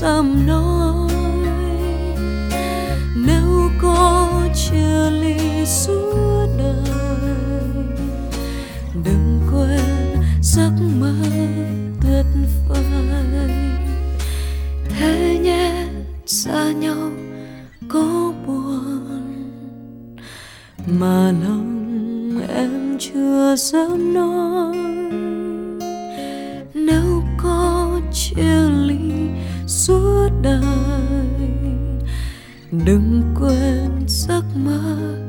dám nói. Nếu có chia ly suốt đời, đừng quên giấc mơ tuyệt vời. Thế nhé xa nhau có buồn, mà lòng em chưa dám nói. Nếu có chia suốt đời. Đừng quên giấc mơ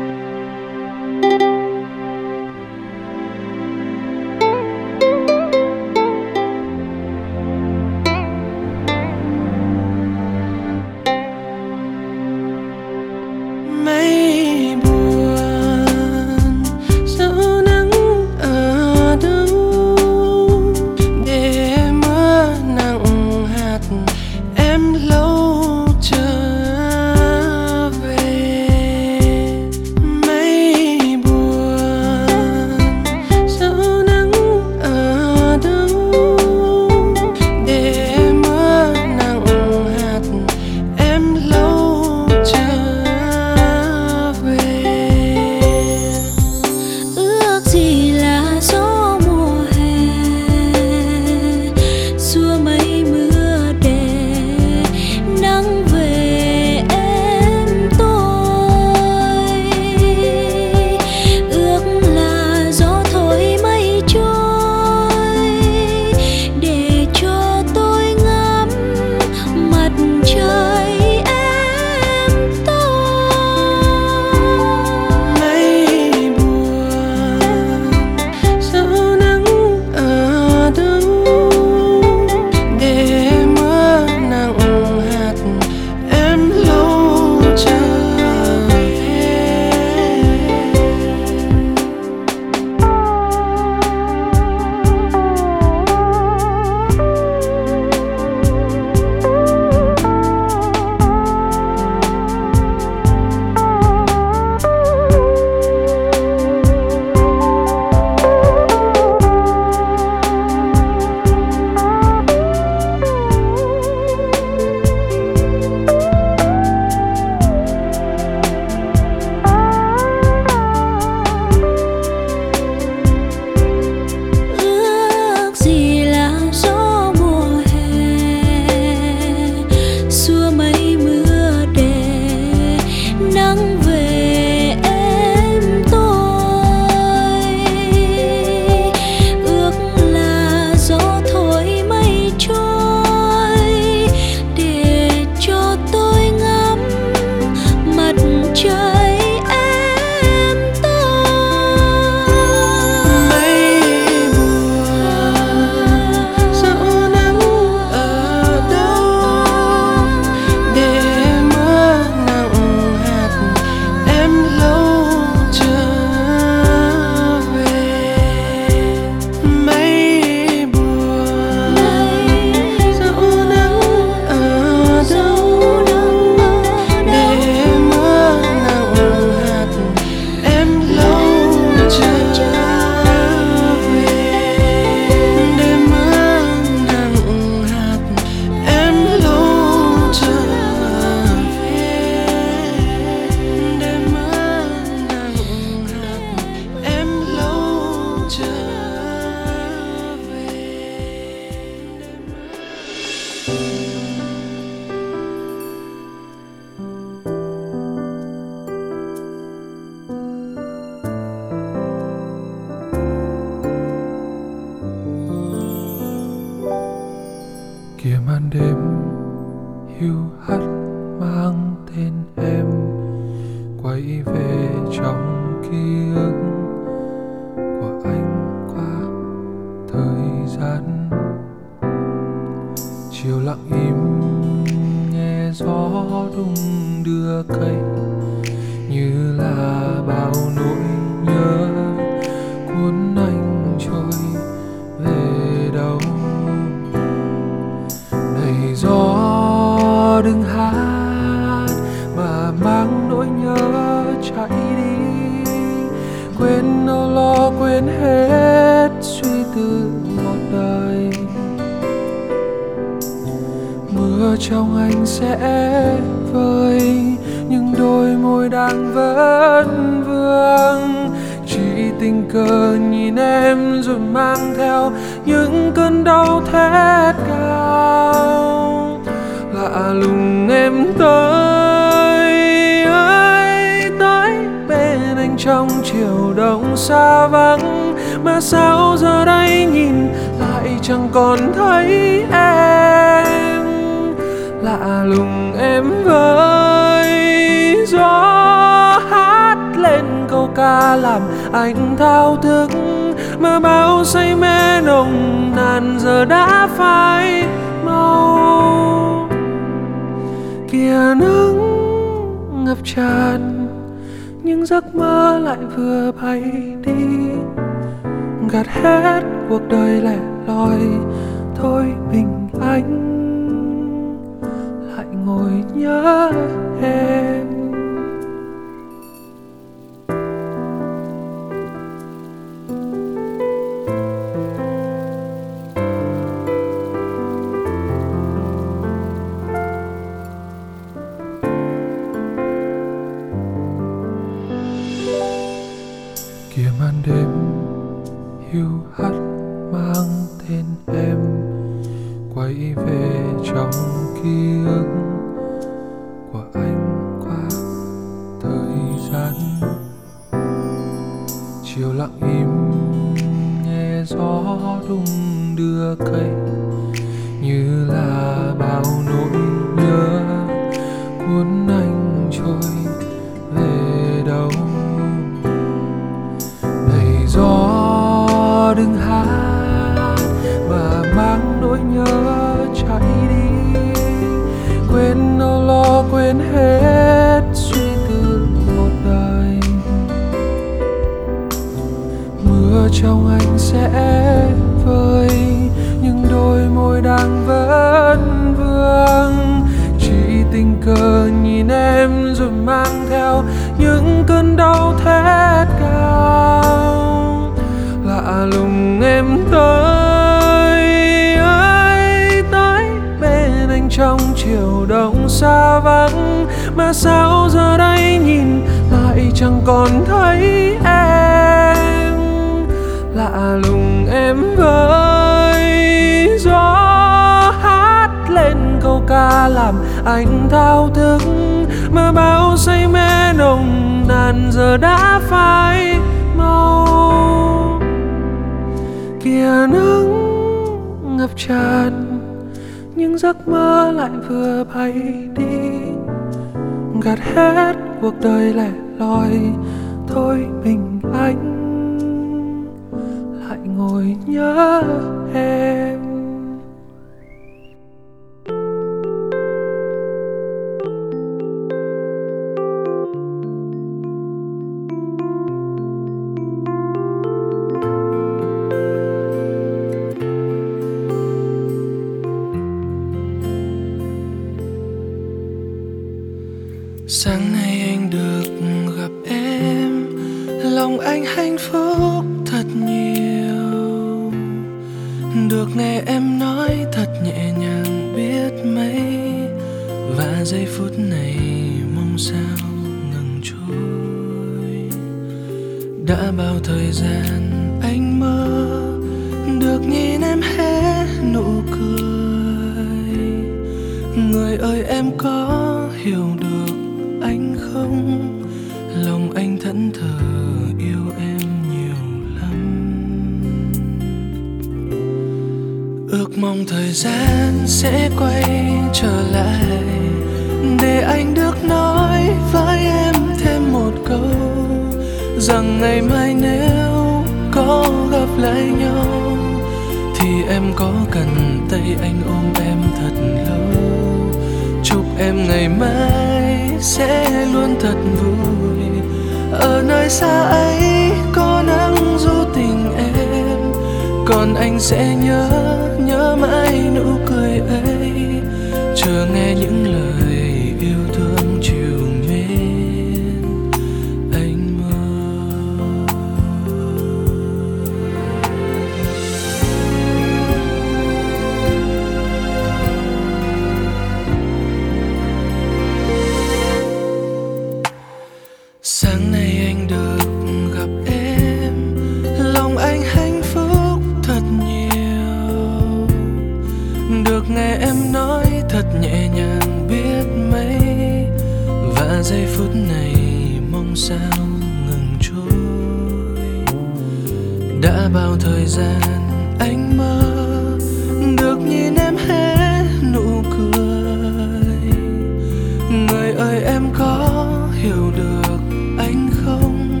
em có hiểu được anh không?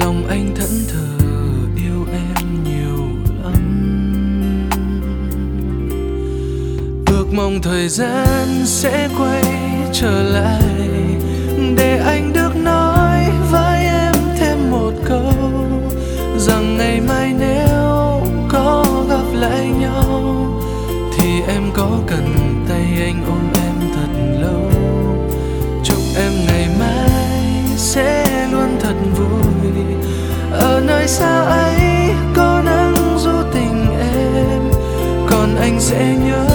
Lòng anh thẫn thờ yêu em nhiều lắm. Ước mong thời gian sẽ quay trở lại để anh được nói với em thêm một câu rằng ngày mai nếu có gặp lại nhau thì em có cần em ngày mai sẽ luôn thật vui. Ở nơi xa ấy có nắng du tình em, còn anh sẽ nhớ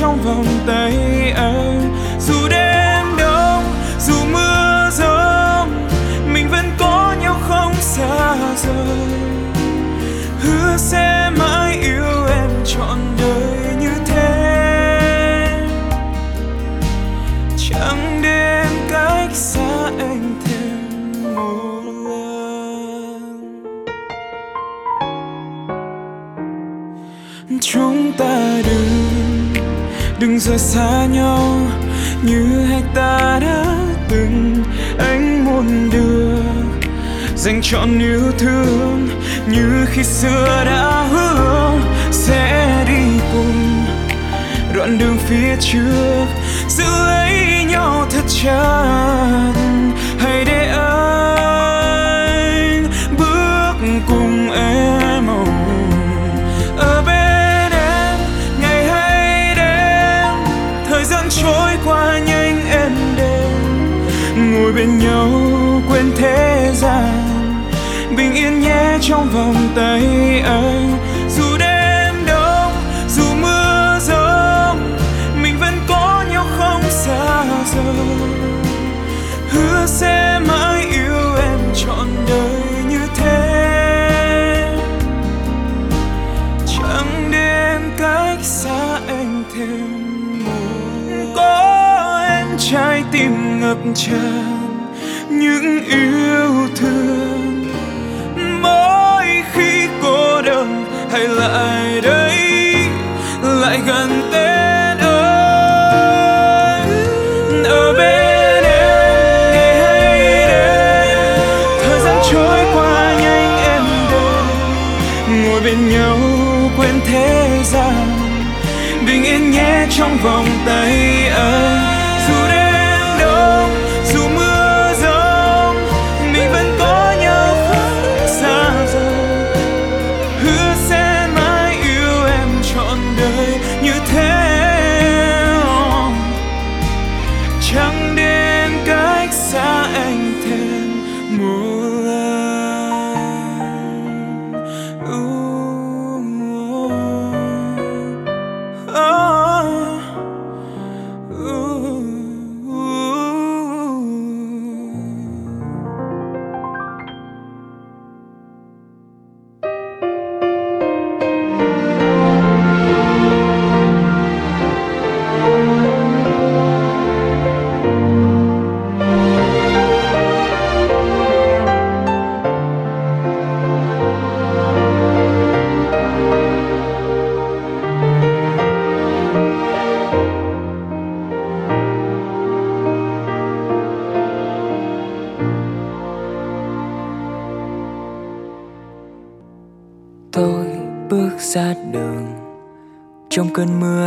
trong vòng tay anh. Dù đêm đông, dù mưa giông, mình vẫn có nhau không xa rời. Hứa sẽ mãi yêu em trọn đời. rời xa nhau như hai ta đã từng. Anh muốn được dành trọn yêu thương như khi xưa đã hứa. Sẽ đi cùng đoạn đường phía trước, giữ lấy nhau thật chặt. Hãy để ơi ngồi bên nhau, quên thế gian. Bình yên nhé trong vòng tay anh. Dù đêm đông, dù mưa rông, mình vẫn có nhau không xa rời. Hứa sẽ mãi yêu em trọn đời như thế. Chẳng đến cách xa anh thêm một có em trái tim ngập tràn những yêu thương. Mỗi khi cô đơn hay lại đây, lại gần tên ơi. Ở bên em, thời gian trôi qua nhanh em đây ngồi bên nhau quên thế gian, bình yên nhé trong vòng tay anh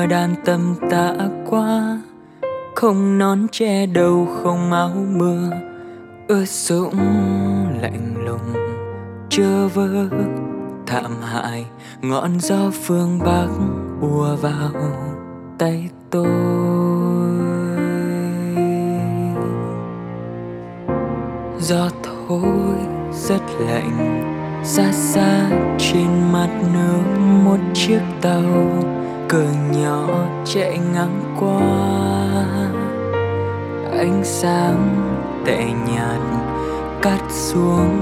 mưa đan tâm tạ qua, không nón che đầu, không áo mưa, ướt sũng lạnh lùng chưa vơ thảm hại, ngọn gió phương bắc ùa vào tay tôi. Gió thổi rất lạnh, xa xa trên mặt nước một chiếc tàu cờ nhỏ chạy ngang qua. Ánh sáng tệ nhạt cắt xuống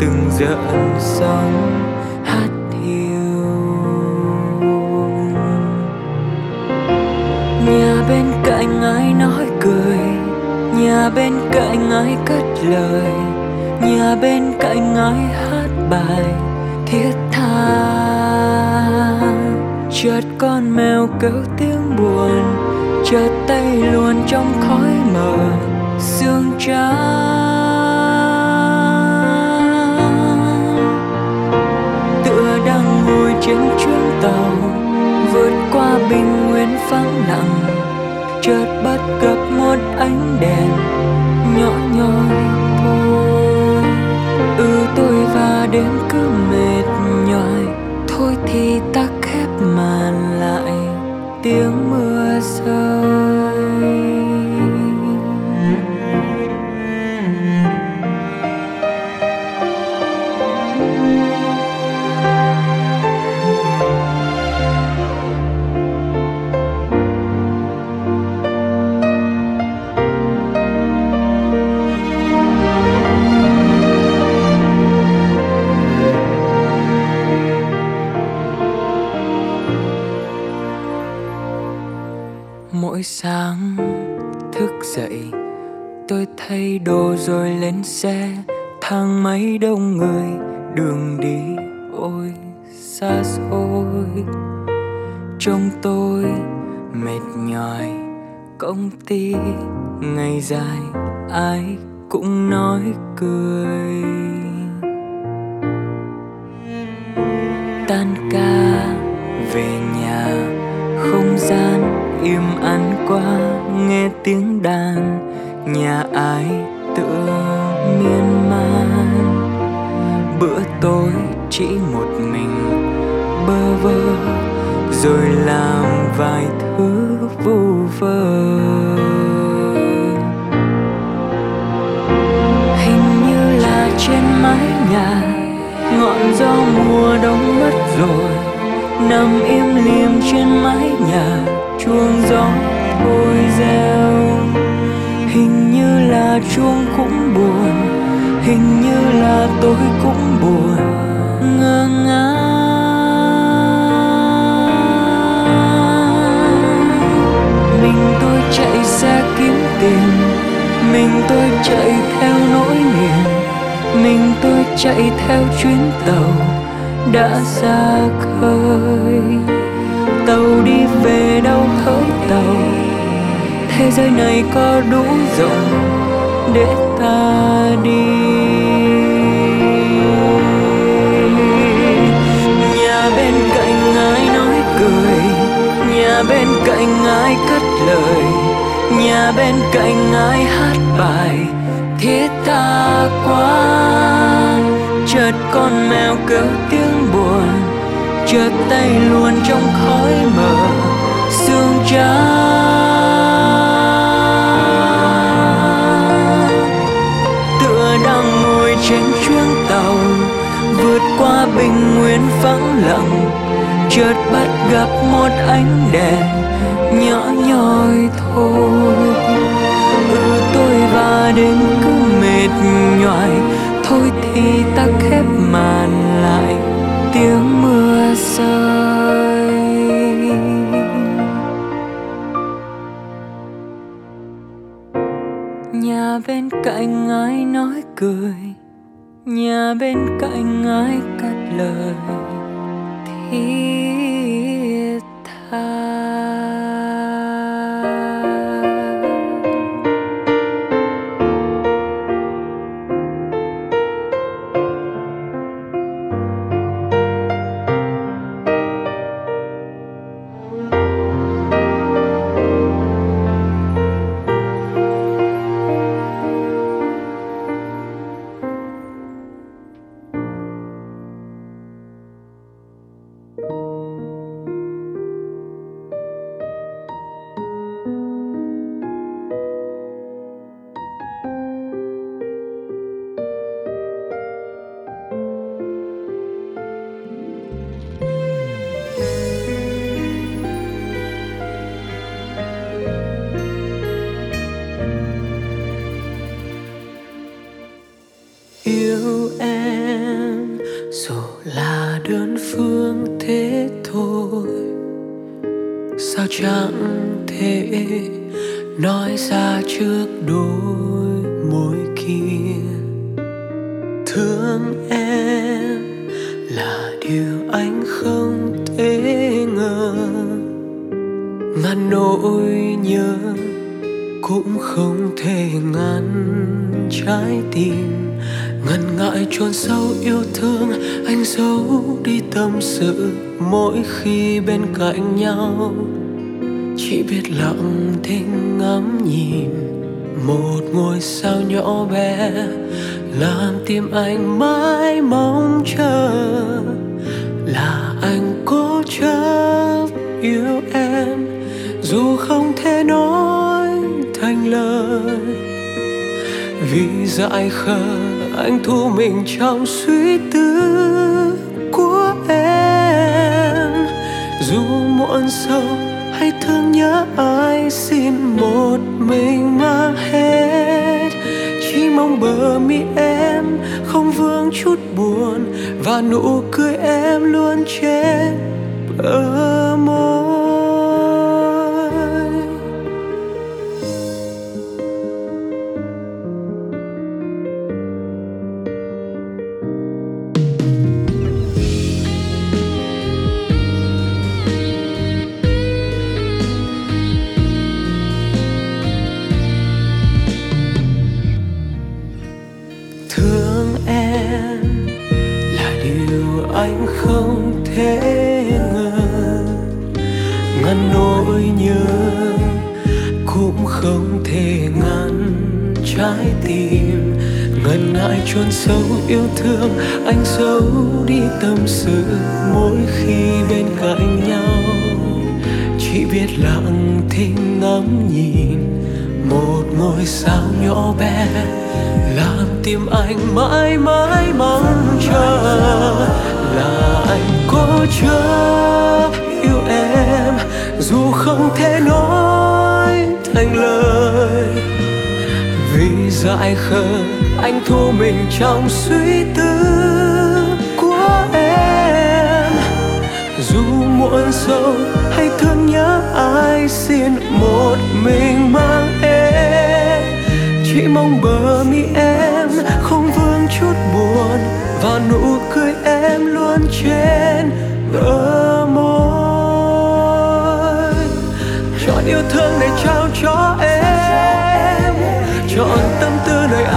từng giận sóng hát hiu. Nhà bên cạnh ai nói cười, nhà bên cạnh ai cất lời, nhà bên cạnh ai hát bài thiết tha chợt con mèo kêu tiếng buồn, chợt tay luồn trong khói mờ, sương trắng. Tựa đang ngồi trên chuyến tàu, vượt qua bình nguyên vắng lặng, chợt bắt gặp một ánh đèn nhỏ nhoi. Tiếng sáng thức dậy, tôi thay đồ rồi lên xe, thang máy đông người, đường đi ôi xa xôi. Trông tôi mệt nhòi công ty ngày dài, ai cũng nói cười. Tiếng đàn, nhà ai tựa miên man. Bữa tối chỉ một mình, bơ vơ, rồi làm vài thứ vu vơ. Hình như là trên mái nhà, ngọn gió mùa đông mất rồi. Nằm im lìm trên mái nhà, chuông gió thôi reo hình như là chuông cũng buồn, hình như là tôi cũng buồn. Ngơ ngác. Mình tôi chạy ra kiếm tiền, mình tôi chạy theo nỗi niềm. Mình tôi chạy theo chuyến tàu đã ra khơi. Tàu đi về đâu hỡi tàu thế giới này có đủ rộng để ta đi. Nhà bên cạnh ai nói cười, nhà bên cạnh ai cất lời, nhà bên cạnh ai hát bài, thiết tha quá. Chợt con mèo kêu tiếng buồn, chợt tay luôn trong khói mờ, sương trắng. Bình nguyên vắng lặng. Chợt bắt gặp một ánh đèn nhỏ nhoi thôi. Ừ tôi và đến cứ mệt nhoài. Thôi thì ta khép màn lại, tiếng mưa rơi. Nhà bên cạnh ai nói cười? Nhà bên cạnh ai cất lời thiết Chúa yêu em, dù không thể nói thành lời. Vì dại khờ, anh thu mình trong suy tư của em. Dù muộn sâu hay thương nhớ ai xin một mình mang em. Chỉ mong bờ mi em không vương chút buồn và nụ cười em luôn trên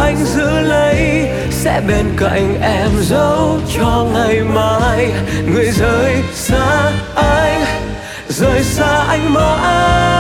anh giữ lấy sẽ bên cạnh em dấu cho ngày mai. Người rời xa anh, rời xa anh mãi.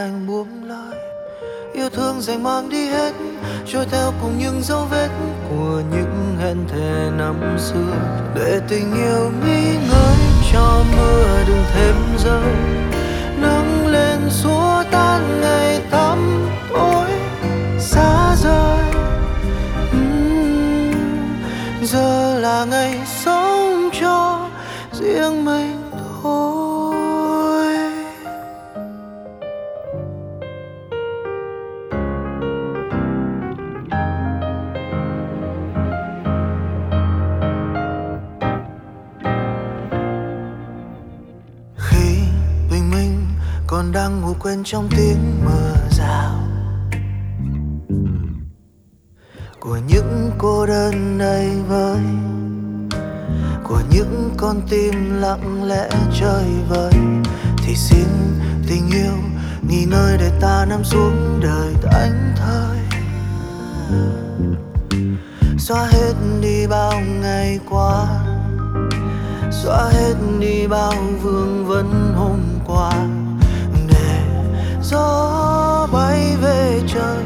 Đành buông lời yêu thương dành mang đi hết trôi theo cùng những dấu vết của những hẹn thề năm xưa. Để tình yêu nghỉ ngơi cho mưa đừng thêm rơi nắng lên xua tan ngày tắm tối xa rời. Uhm, giờ là ngày sống cho riêng mình. Quên trong tiếng mưa rào. Của những cô đơn đầy vơi. Của những con tim lặng lẽ chơi vơi. Thì xin tình yêu nghỉ ngơi để ta nằm xuống đời thánh thơi. Xóa hết đi bao ngày qua. Xóa hết đi bao vương vấn hôm qua gió bay về trời.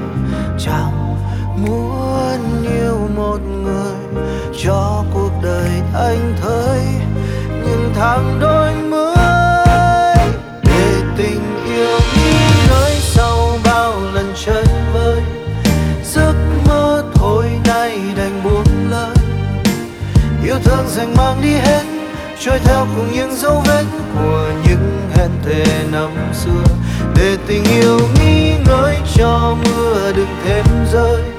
Chẳng muốn yêu một người cho cuộc đời anh thấy những tháng đôi mươi. Để tình yêu như nơi sau bao lần chân vơi giấc mơ thôi nay đành buông lời. Yêu thương dành mang đi hết, trôi theo cùng những dấu vết của những hẹn thề năm xưa để tình yêu nghĩ ngơi cho mưa đừng thêm rơi.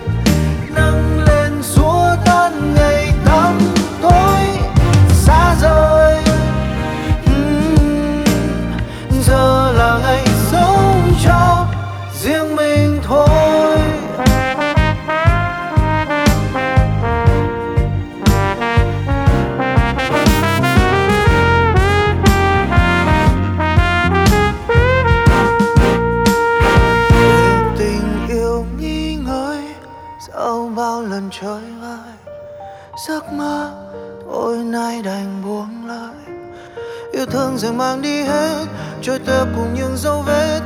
Dường dần mang đi hết trôi theo cùng những dấu vết.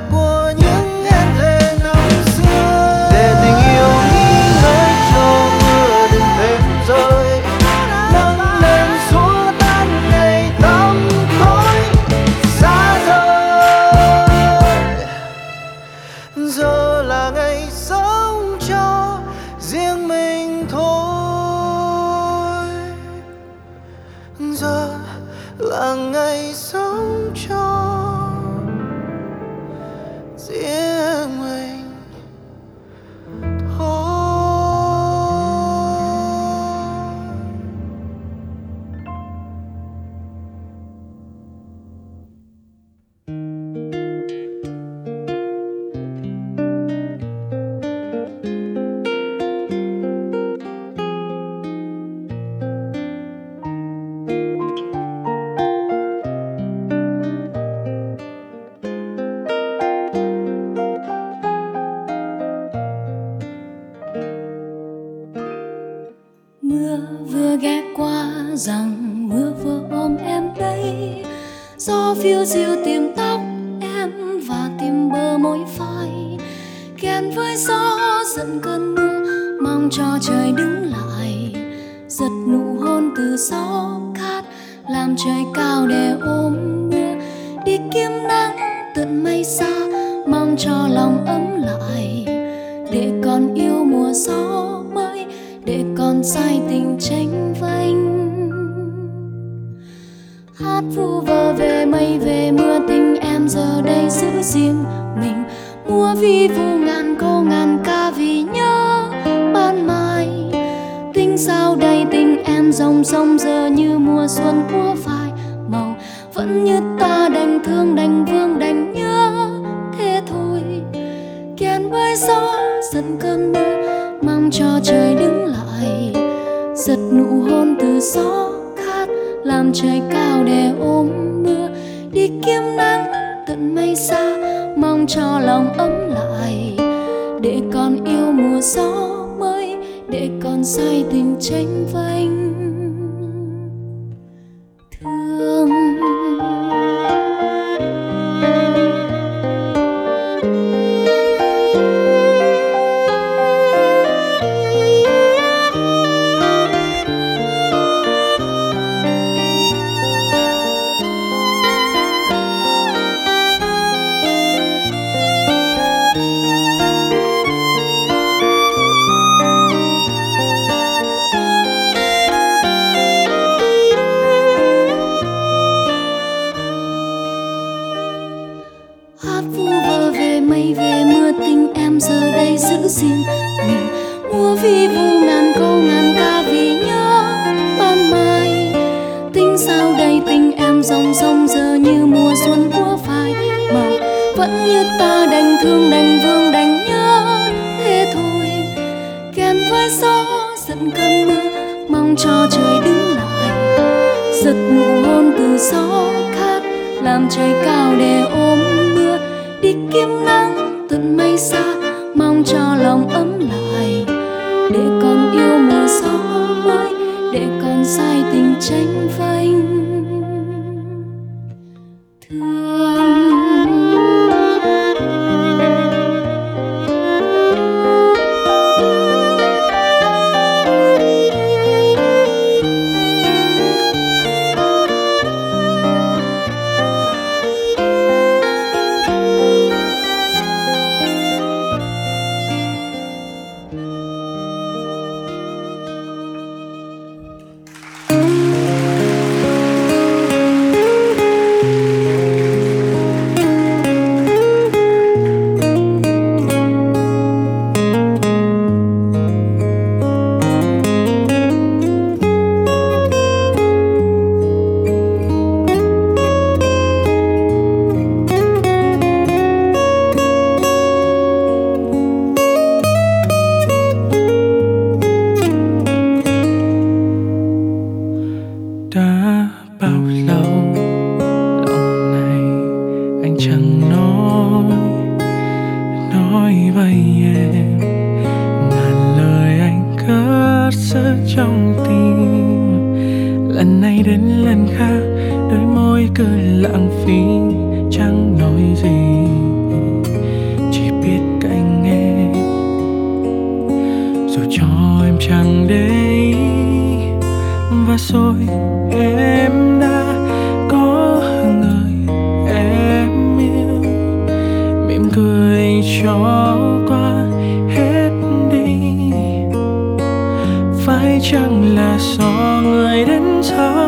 nói nói vậy em, ngàn lời anh cất giữ trong tim. Lần này đến lần khác, đôi môi cứ lãng phí, chẳng nói gì. Chỉ biết cạnh em, dù cho em chẳng để và rồi em cười cho qua hết đi. Phải chăng là do người đến sau?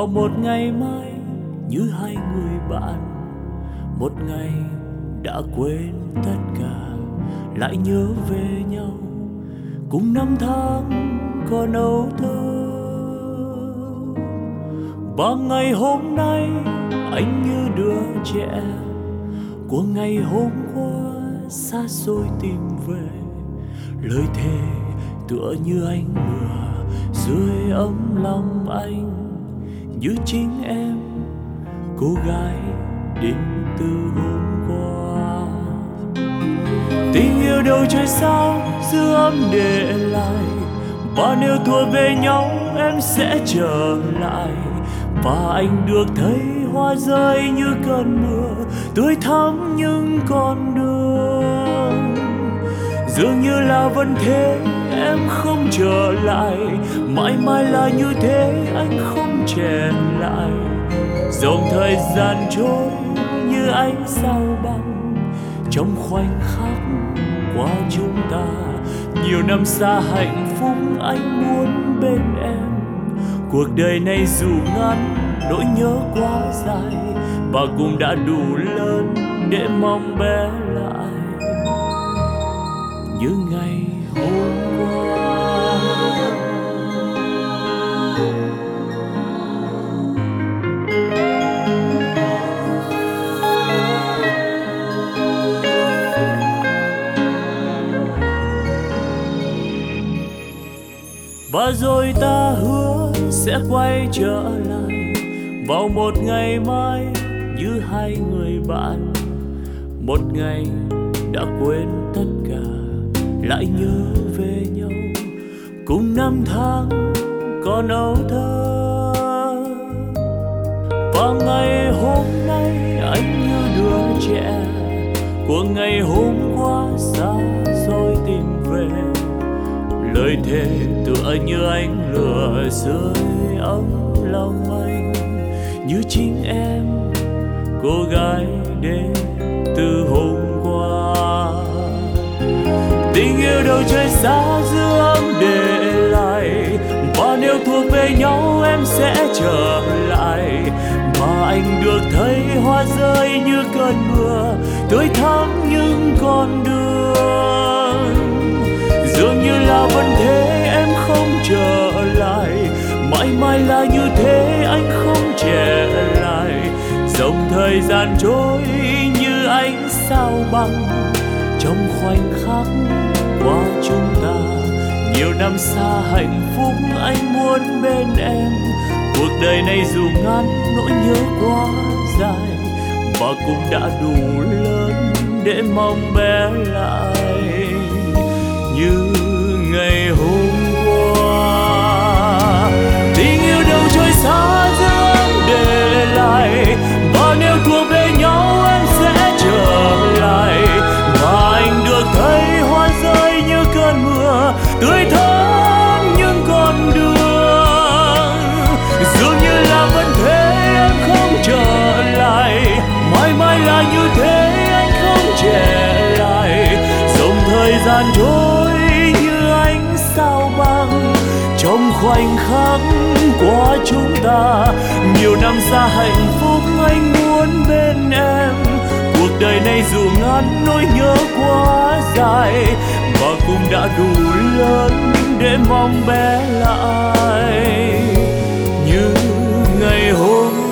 Vào một ngày mai như hai người bạn. Một ngày đã quên tất cả, lại nhớ về nhau. Cùng năm tháng còn âu thơ và ngày hôm nay anh như đứa trẻ. Của ngày hôm qua xa xôi tìm về. Lời thề tựa như anh mưa sẽ trở lại. Và anh được thấy hoa rơi như cơn mưa, tươi thắm những con đường. Dường như là vẫn thế, em không trở lại. Mãi mãi là như thế, anh không trẻ lại. Dòng thời gian trôi như ánh sao băng, trong khoảnh khắc qua chúng ta. Nhiều năm xa hạnh phúc anh muốn bên em cuộc đời này dù ngắn, nỗi nhớ quá dài và cũng đã đủ lớn để mong bé lại. Như ngày sẽ quay trở lại vào một ngày mai như hai người bạn. Một ngày đã quên tất cả, lại nhớ về nhau. Cùng năm tháng còn âu thơ. Và ngày hôm nay anh như đứa trẻ, của ngày hôm qua xa rồi tìm về đời thề tựa như anh lửa dưới ấm lòng anh. Như chính em, cô gái đến từ hôm qua. Tình yêu đâu trời xa giữa âm để lại và nếu thuộc về nhau em sẽ trở lại. Mà anh được thấy hoa rơi như cơn mưa, tươi thắm những con là vẫn thế, em không trở lại. Mãi mãi là như thế, anh không trẻ lại. Dòng thời gian trôi như ánh sao băng. Trong khoảnh khắc qua chúng ta, nhiều năm xa hạnh phúc anh muốn bên em. Cuộc đời này dù ngắn, nỗi nhớ quá dài và cũng đã đủ lớn để mong bé lại. Như khoảnh khắc của chúng ta. Nhiều năm xa hạnh phúc anh muốn bên em. Cuộc đời này dù ngắn nỗi nhớ quá dài và cũng đã đủ lớn để mong bé lại. Như ngày hôm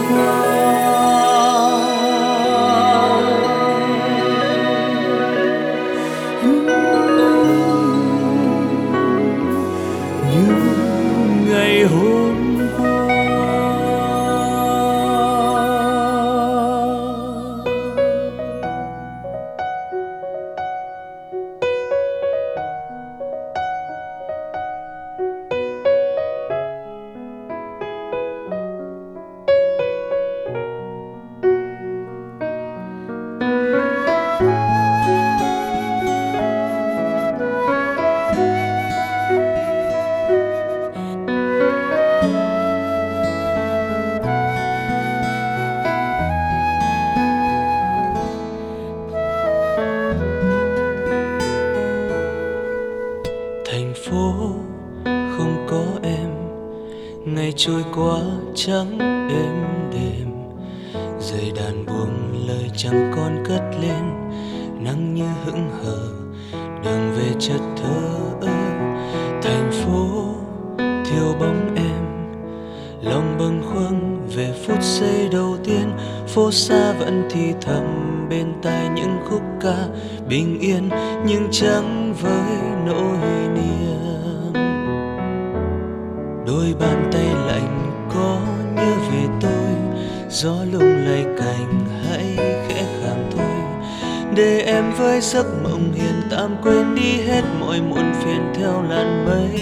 phố xa vẫn thì thầm bên tai những khúc ca bình yên nhưng chẳng với nỗi niềm. Đôi bàn tay lạnh có nhớ về tôi, gió lung lay cành hãy khẽ khàng thôi. Để em với giấc mộng hiền tạm quên đi hết mọi muộn phiền theo làn mây.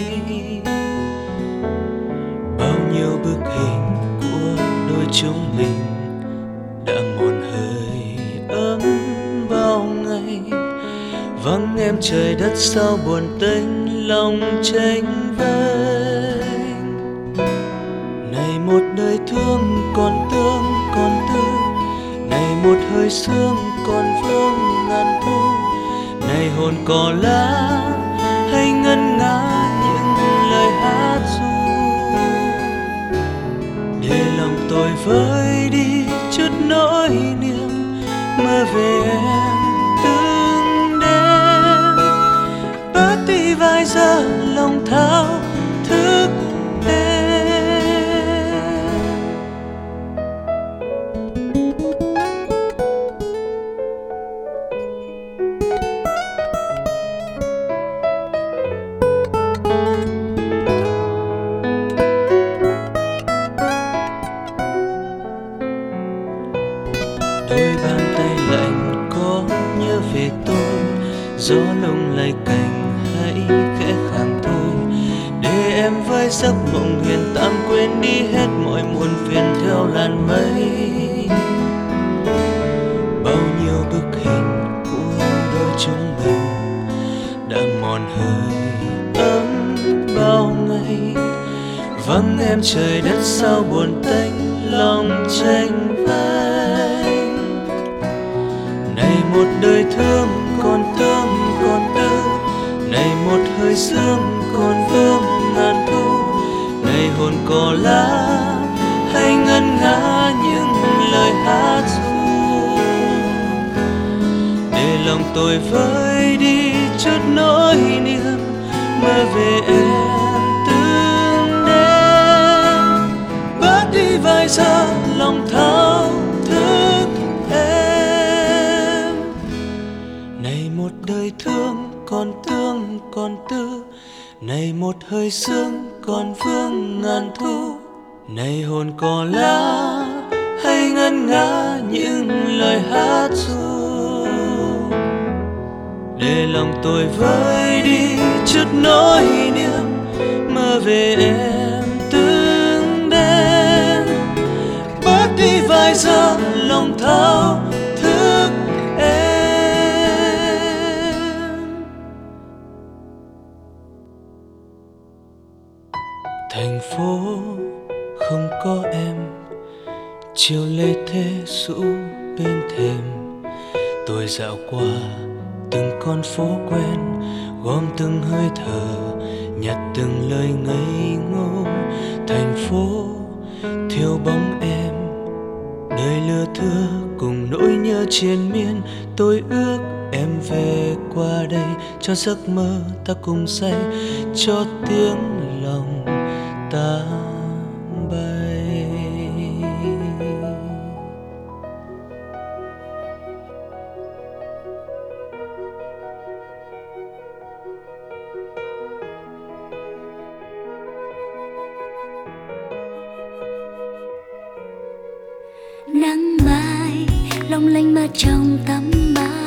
Bao nhiêu bức hình của đôi chúng mình vắng em trời đất sao buồn tênh lòng tranh vênh. Này một đời thương còn tương còn tư này một hơi sương còn vương ngàn thu. Này hồn cỏ lá hay ngân nga những lời hát ru. Để lòng tôi vơi đi chút nỗi niềm, mơ về em. Vài giờ lòng trời đất sao buồn tê tôi vơi đi chút nỗi phố quen, gom từng hơi thở, nhặt từng lời ngây ngô. Thành phố thiếu bóng em đời lừa thưa cùng nỗi nhớ triền miên. Tôi ước em về qua đây, cho giấc mơ ta cùng say, cho tiếng trong tấm bao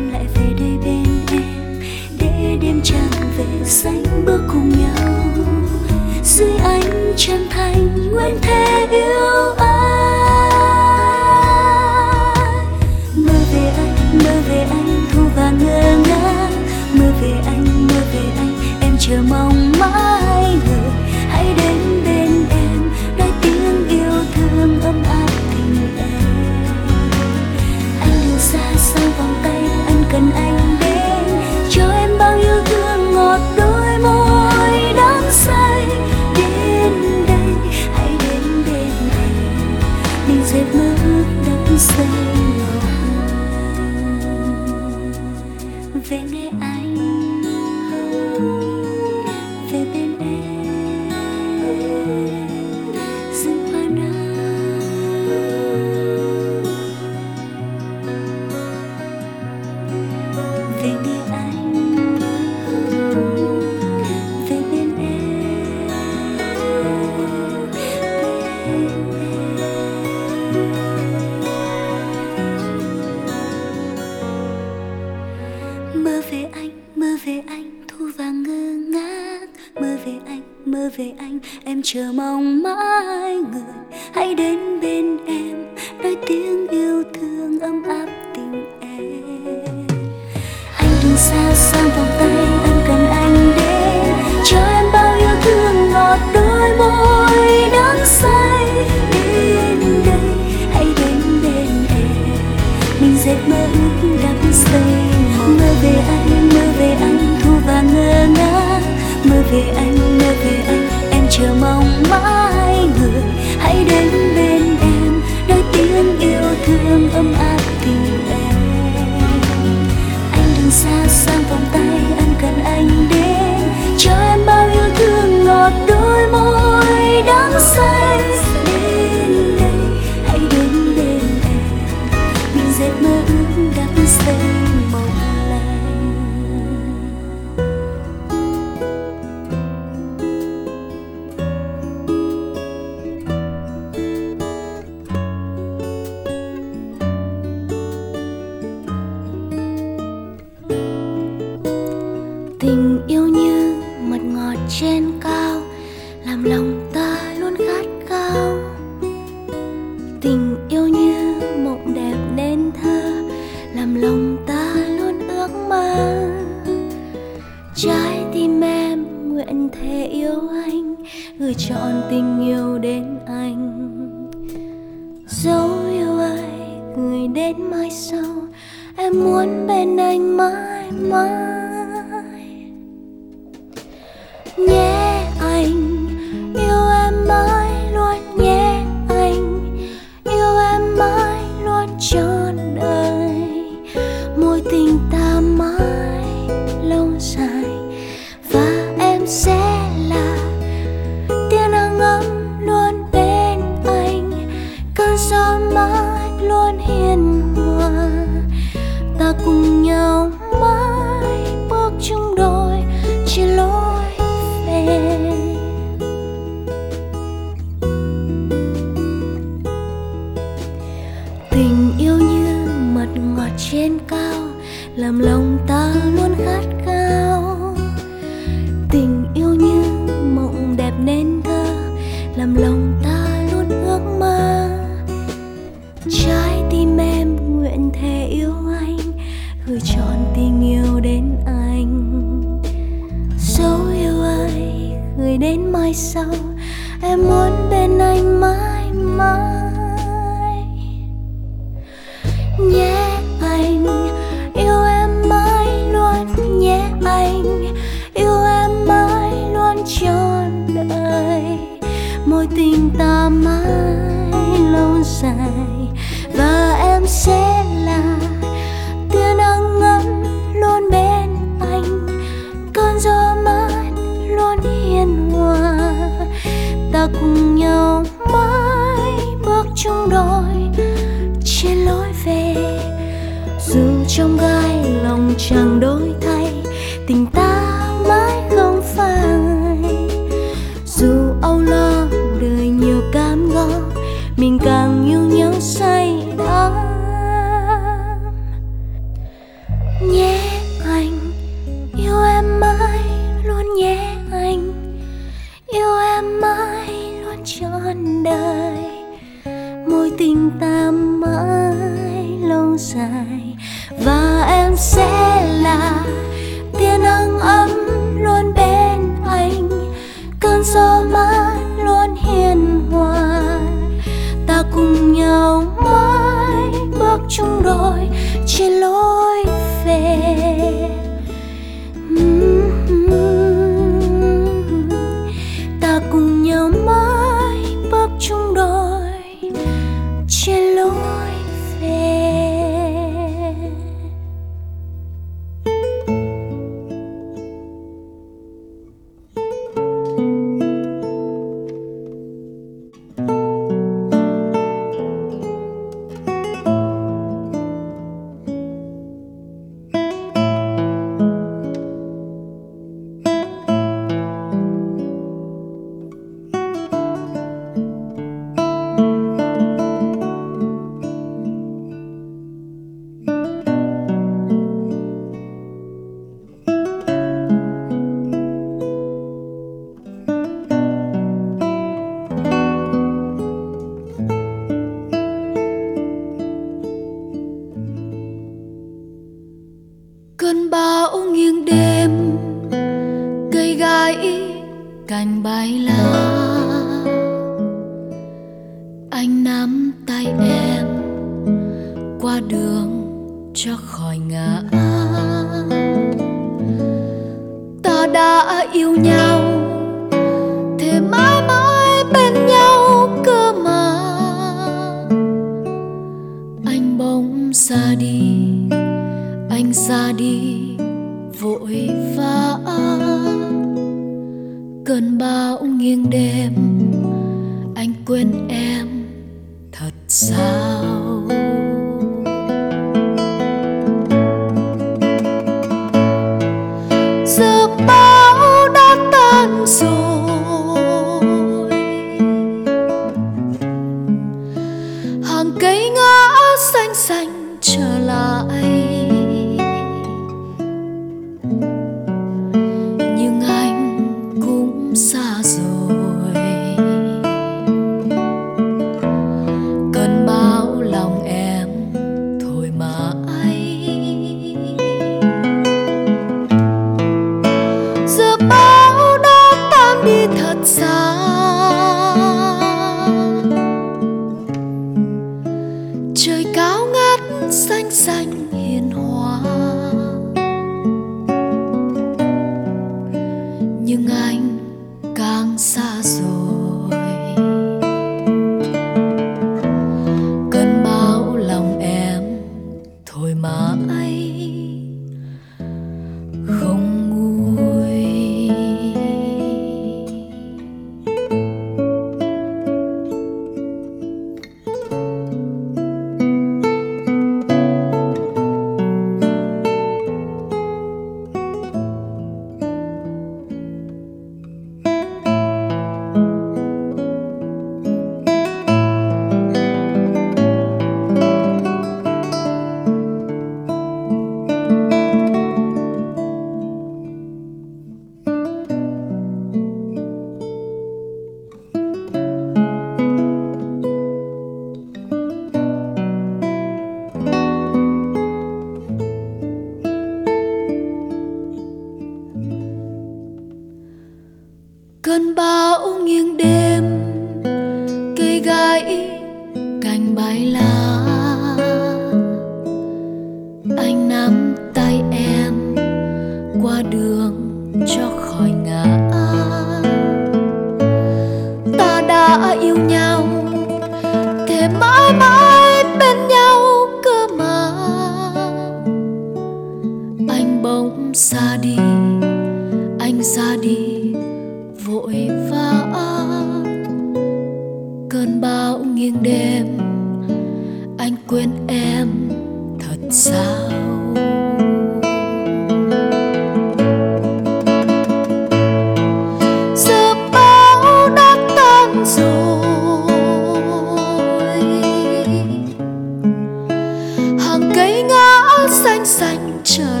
xanh trở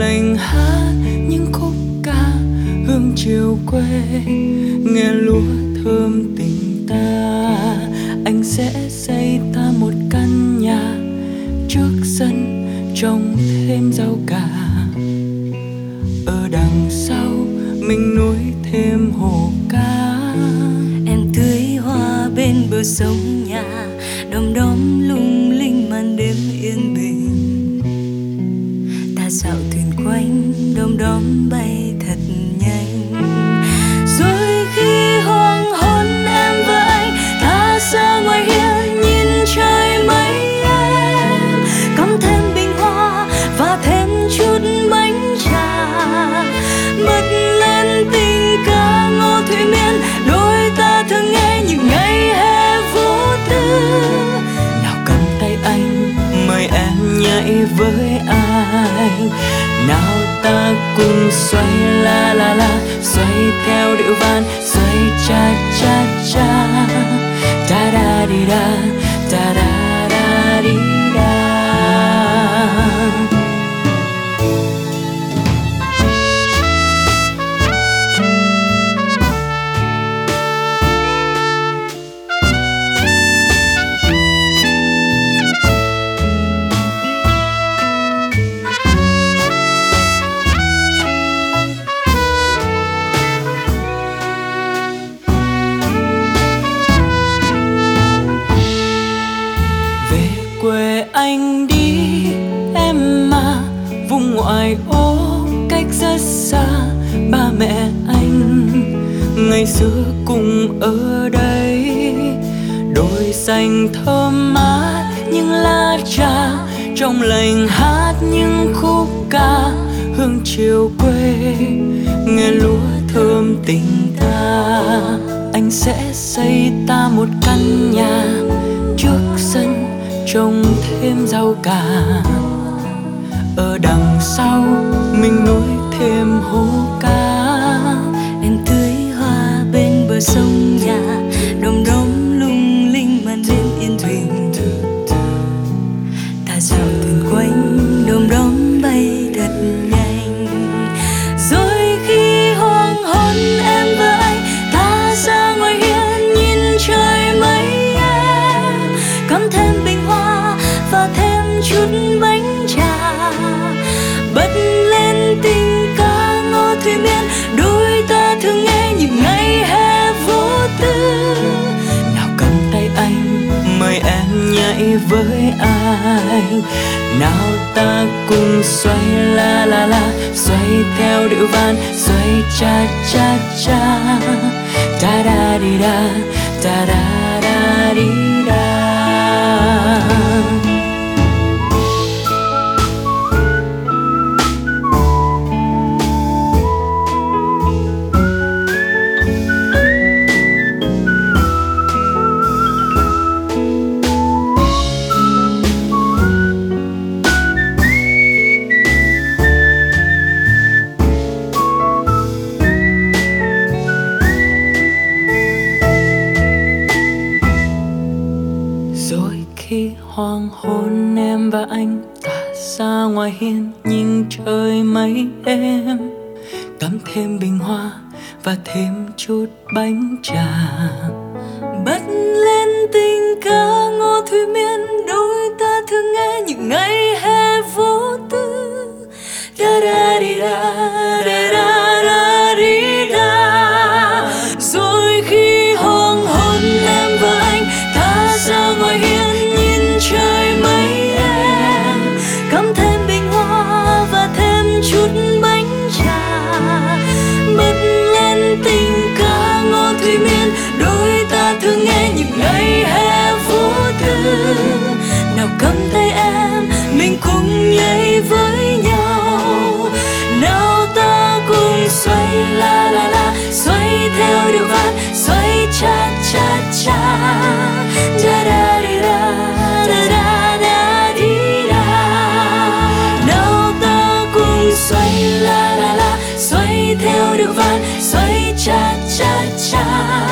lành hát những khúc ca hương chiều quê. Nghe lúa thơm tình ta, anh sẽ xây ta một căn nhà trước sân trồng thêm rau cà. Ở đằng sau mình nuôi thêm hồ cá. Em tưới hoa bên bờ sông nhà, đom đóm lung linh màn đêm yên anh nào ta cùng xoay la la la, xoay theo điệu van, xoay cha cha cha. Ta da đi da xưa cùng ở đây. Đồi xanh thơm mát, những lá trà trong lành hát những khúc ca. Hương chiều quê, nghe lúa thơm tình ta. Anh sẽ xây ta một căn nhà trước sân, trồng thêm rau cà. Ở đằng sau, mình nuôi thêm hố cá bên với anh nào ta cùng xoay la la la, xoay theo điệu van, xoay cha cha cha. Ta da đi da ta da da thêm chút bánh trà. Bật lên tình ca ngô thủy miên, đôi ta thường nghe những ngày hè vô tư. Da da đi da da la la la. Xoay theo điệu vang xoay cha cha cha. Da da di da da da da đi da. Nào ta cùng xoay la la la. Xoay theo điệu vang xoay cha cha cha.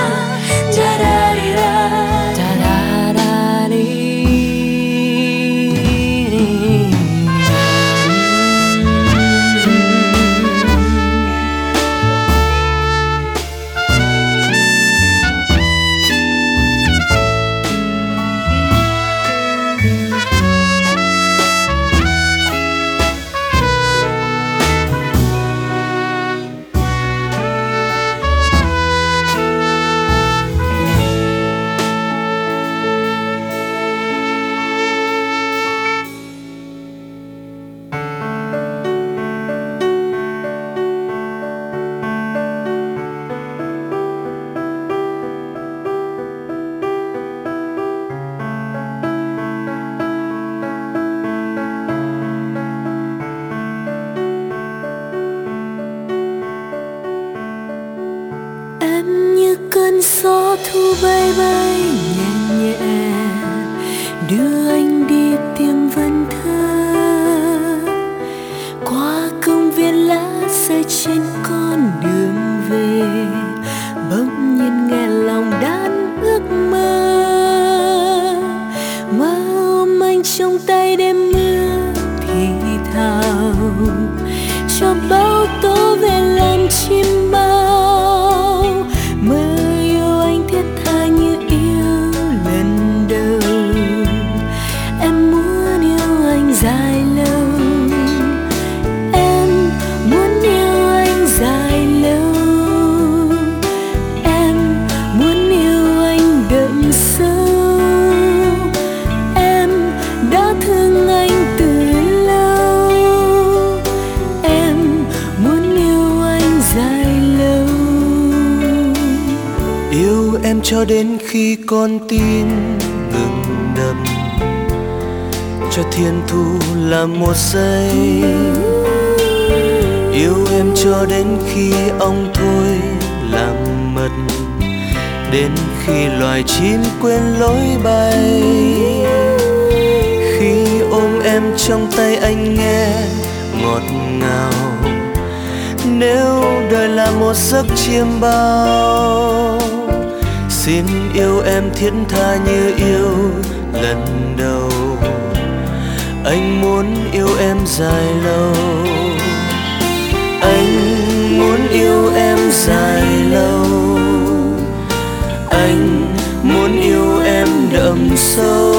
đậm sâu.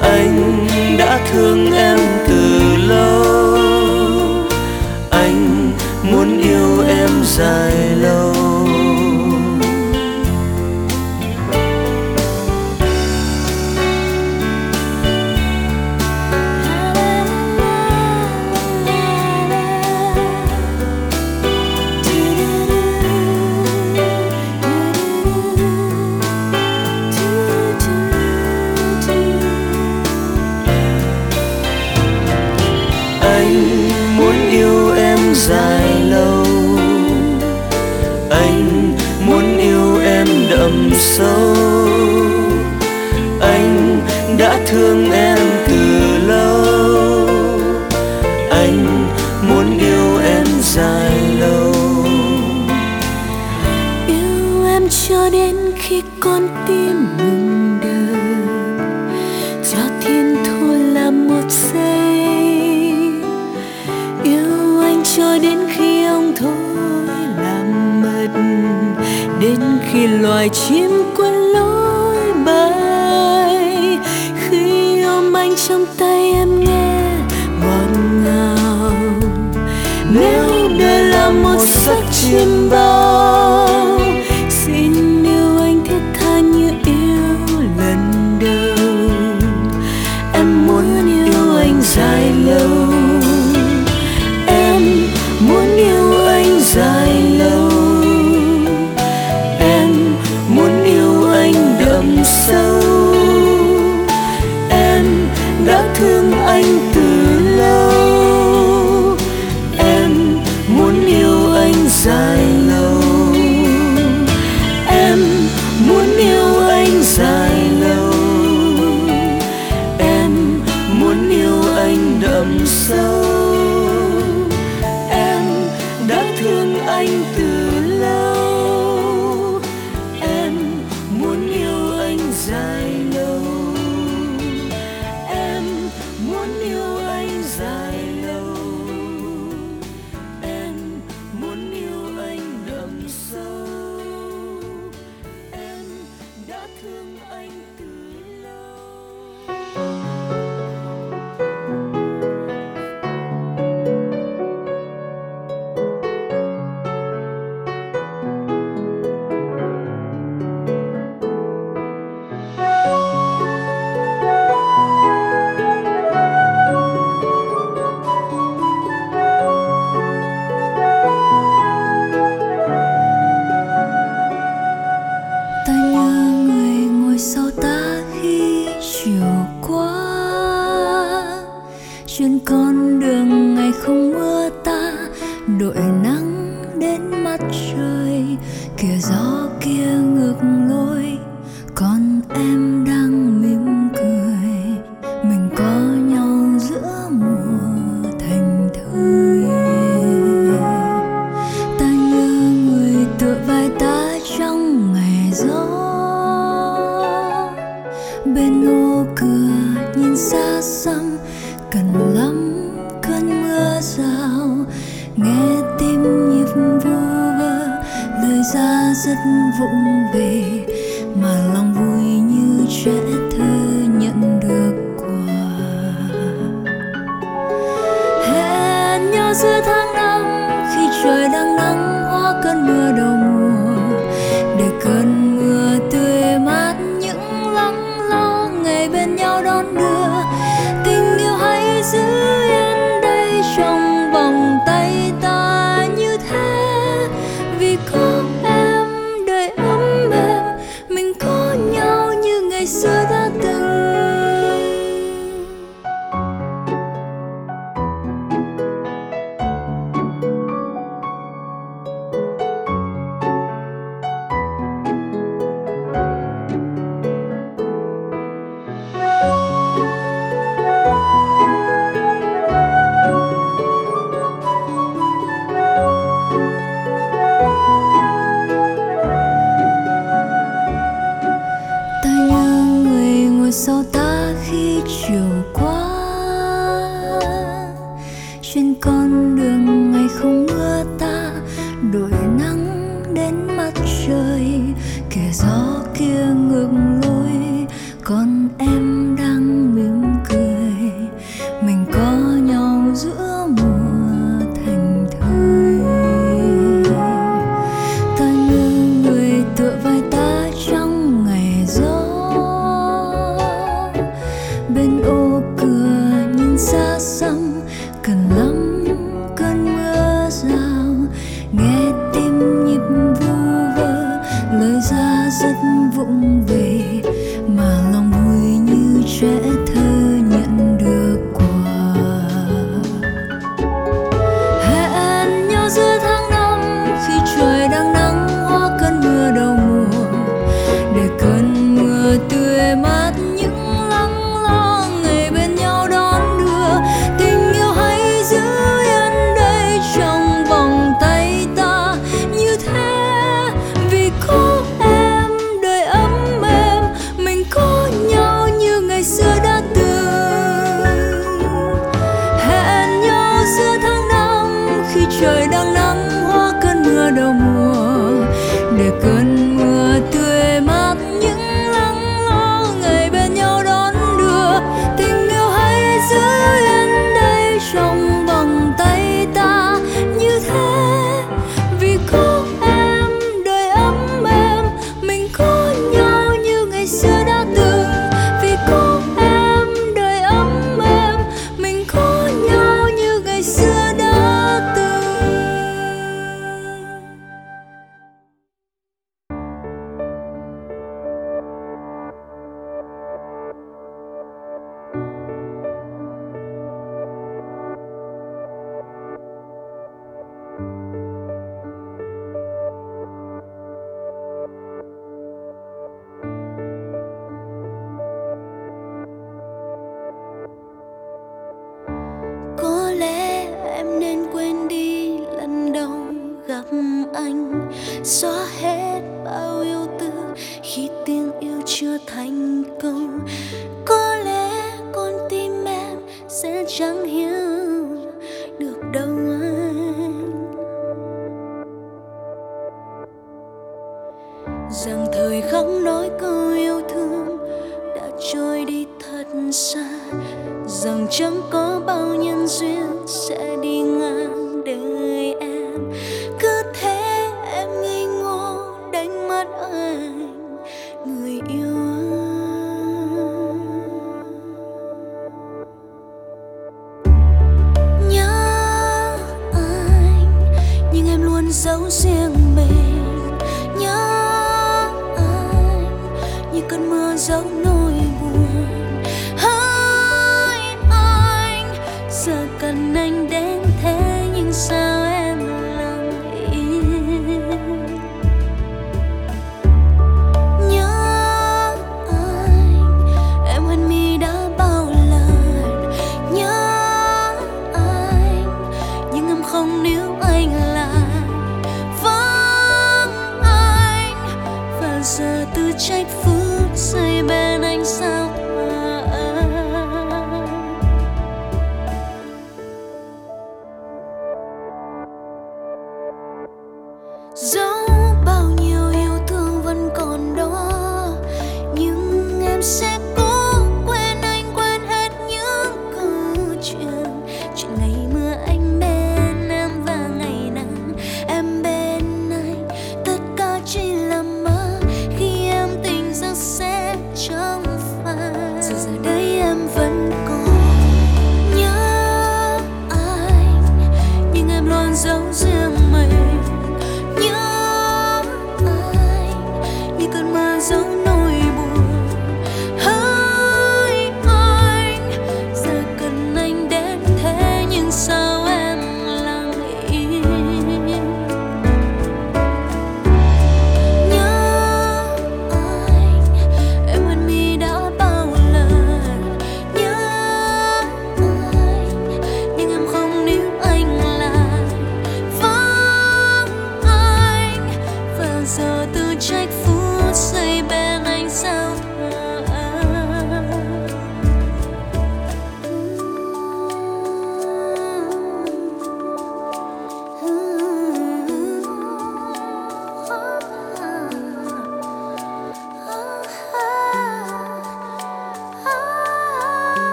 Anh đã thương em giữa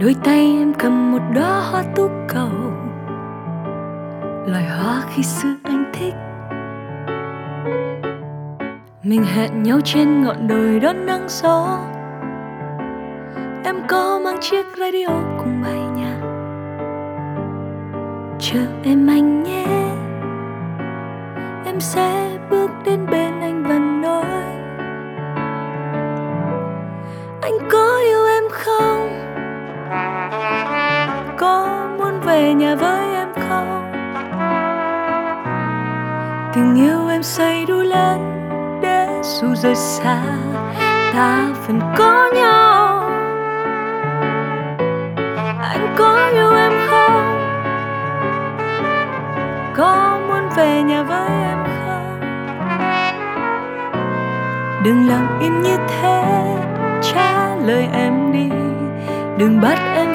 đôi tay em cầm một đóa hoa tú cầu. Loài hoa khi xưa anh thích. Mình hẹn nhau trên ngọn đồi đón nắng gió. Em có mang chiếc radio cùng bay nhạc. Chờ em anh nhé. Em sẽ bước đến bên anh và về nhà với em không? Tình yêu em xây đủ lớn để dù rời xa, ta vẫn có nhau. Anh có yêu em không? Có muốn về nhà với em không? đừng lặng im như thế, trả lời em đi. Đừng bắt em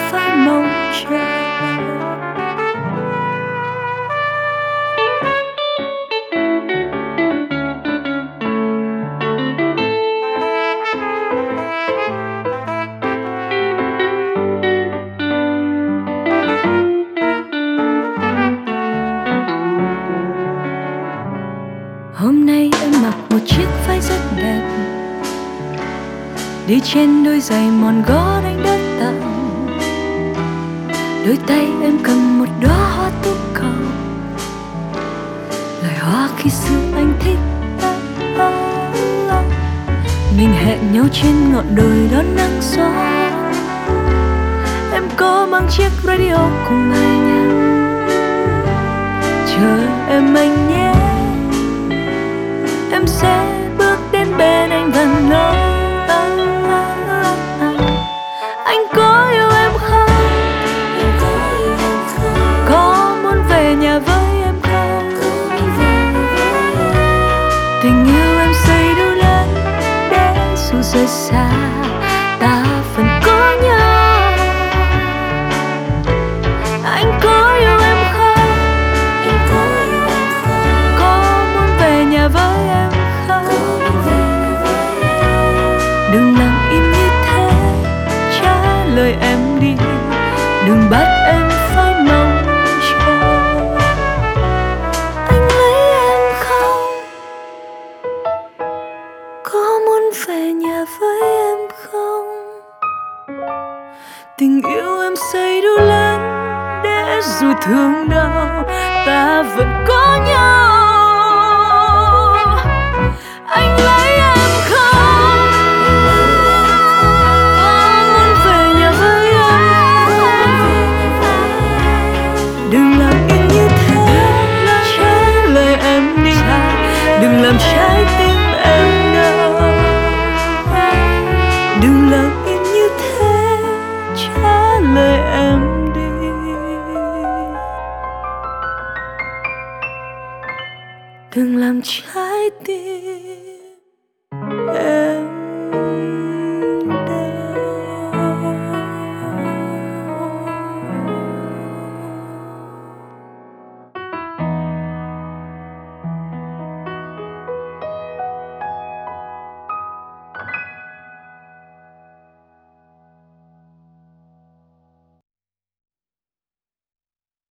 trên đôi giày mòn gót anh đã tặng đôi tay em cầm một đóa hoa tú cầu loài hoa khi xưa anh thích. Mình hẹn nhau trên ngọn đồi đón nắng gió. Em có mang chiếc radio cùng bài nhạc chờ em anh nhé. Em sẽ bước đến bên anh và nói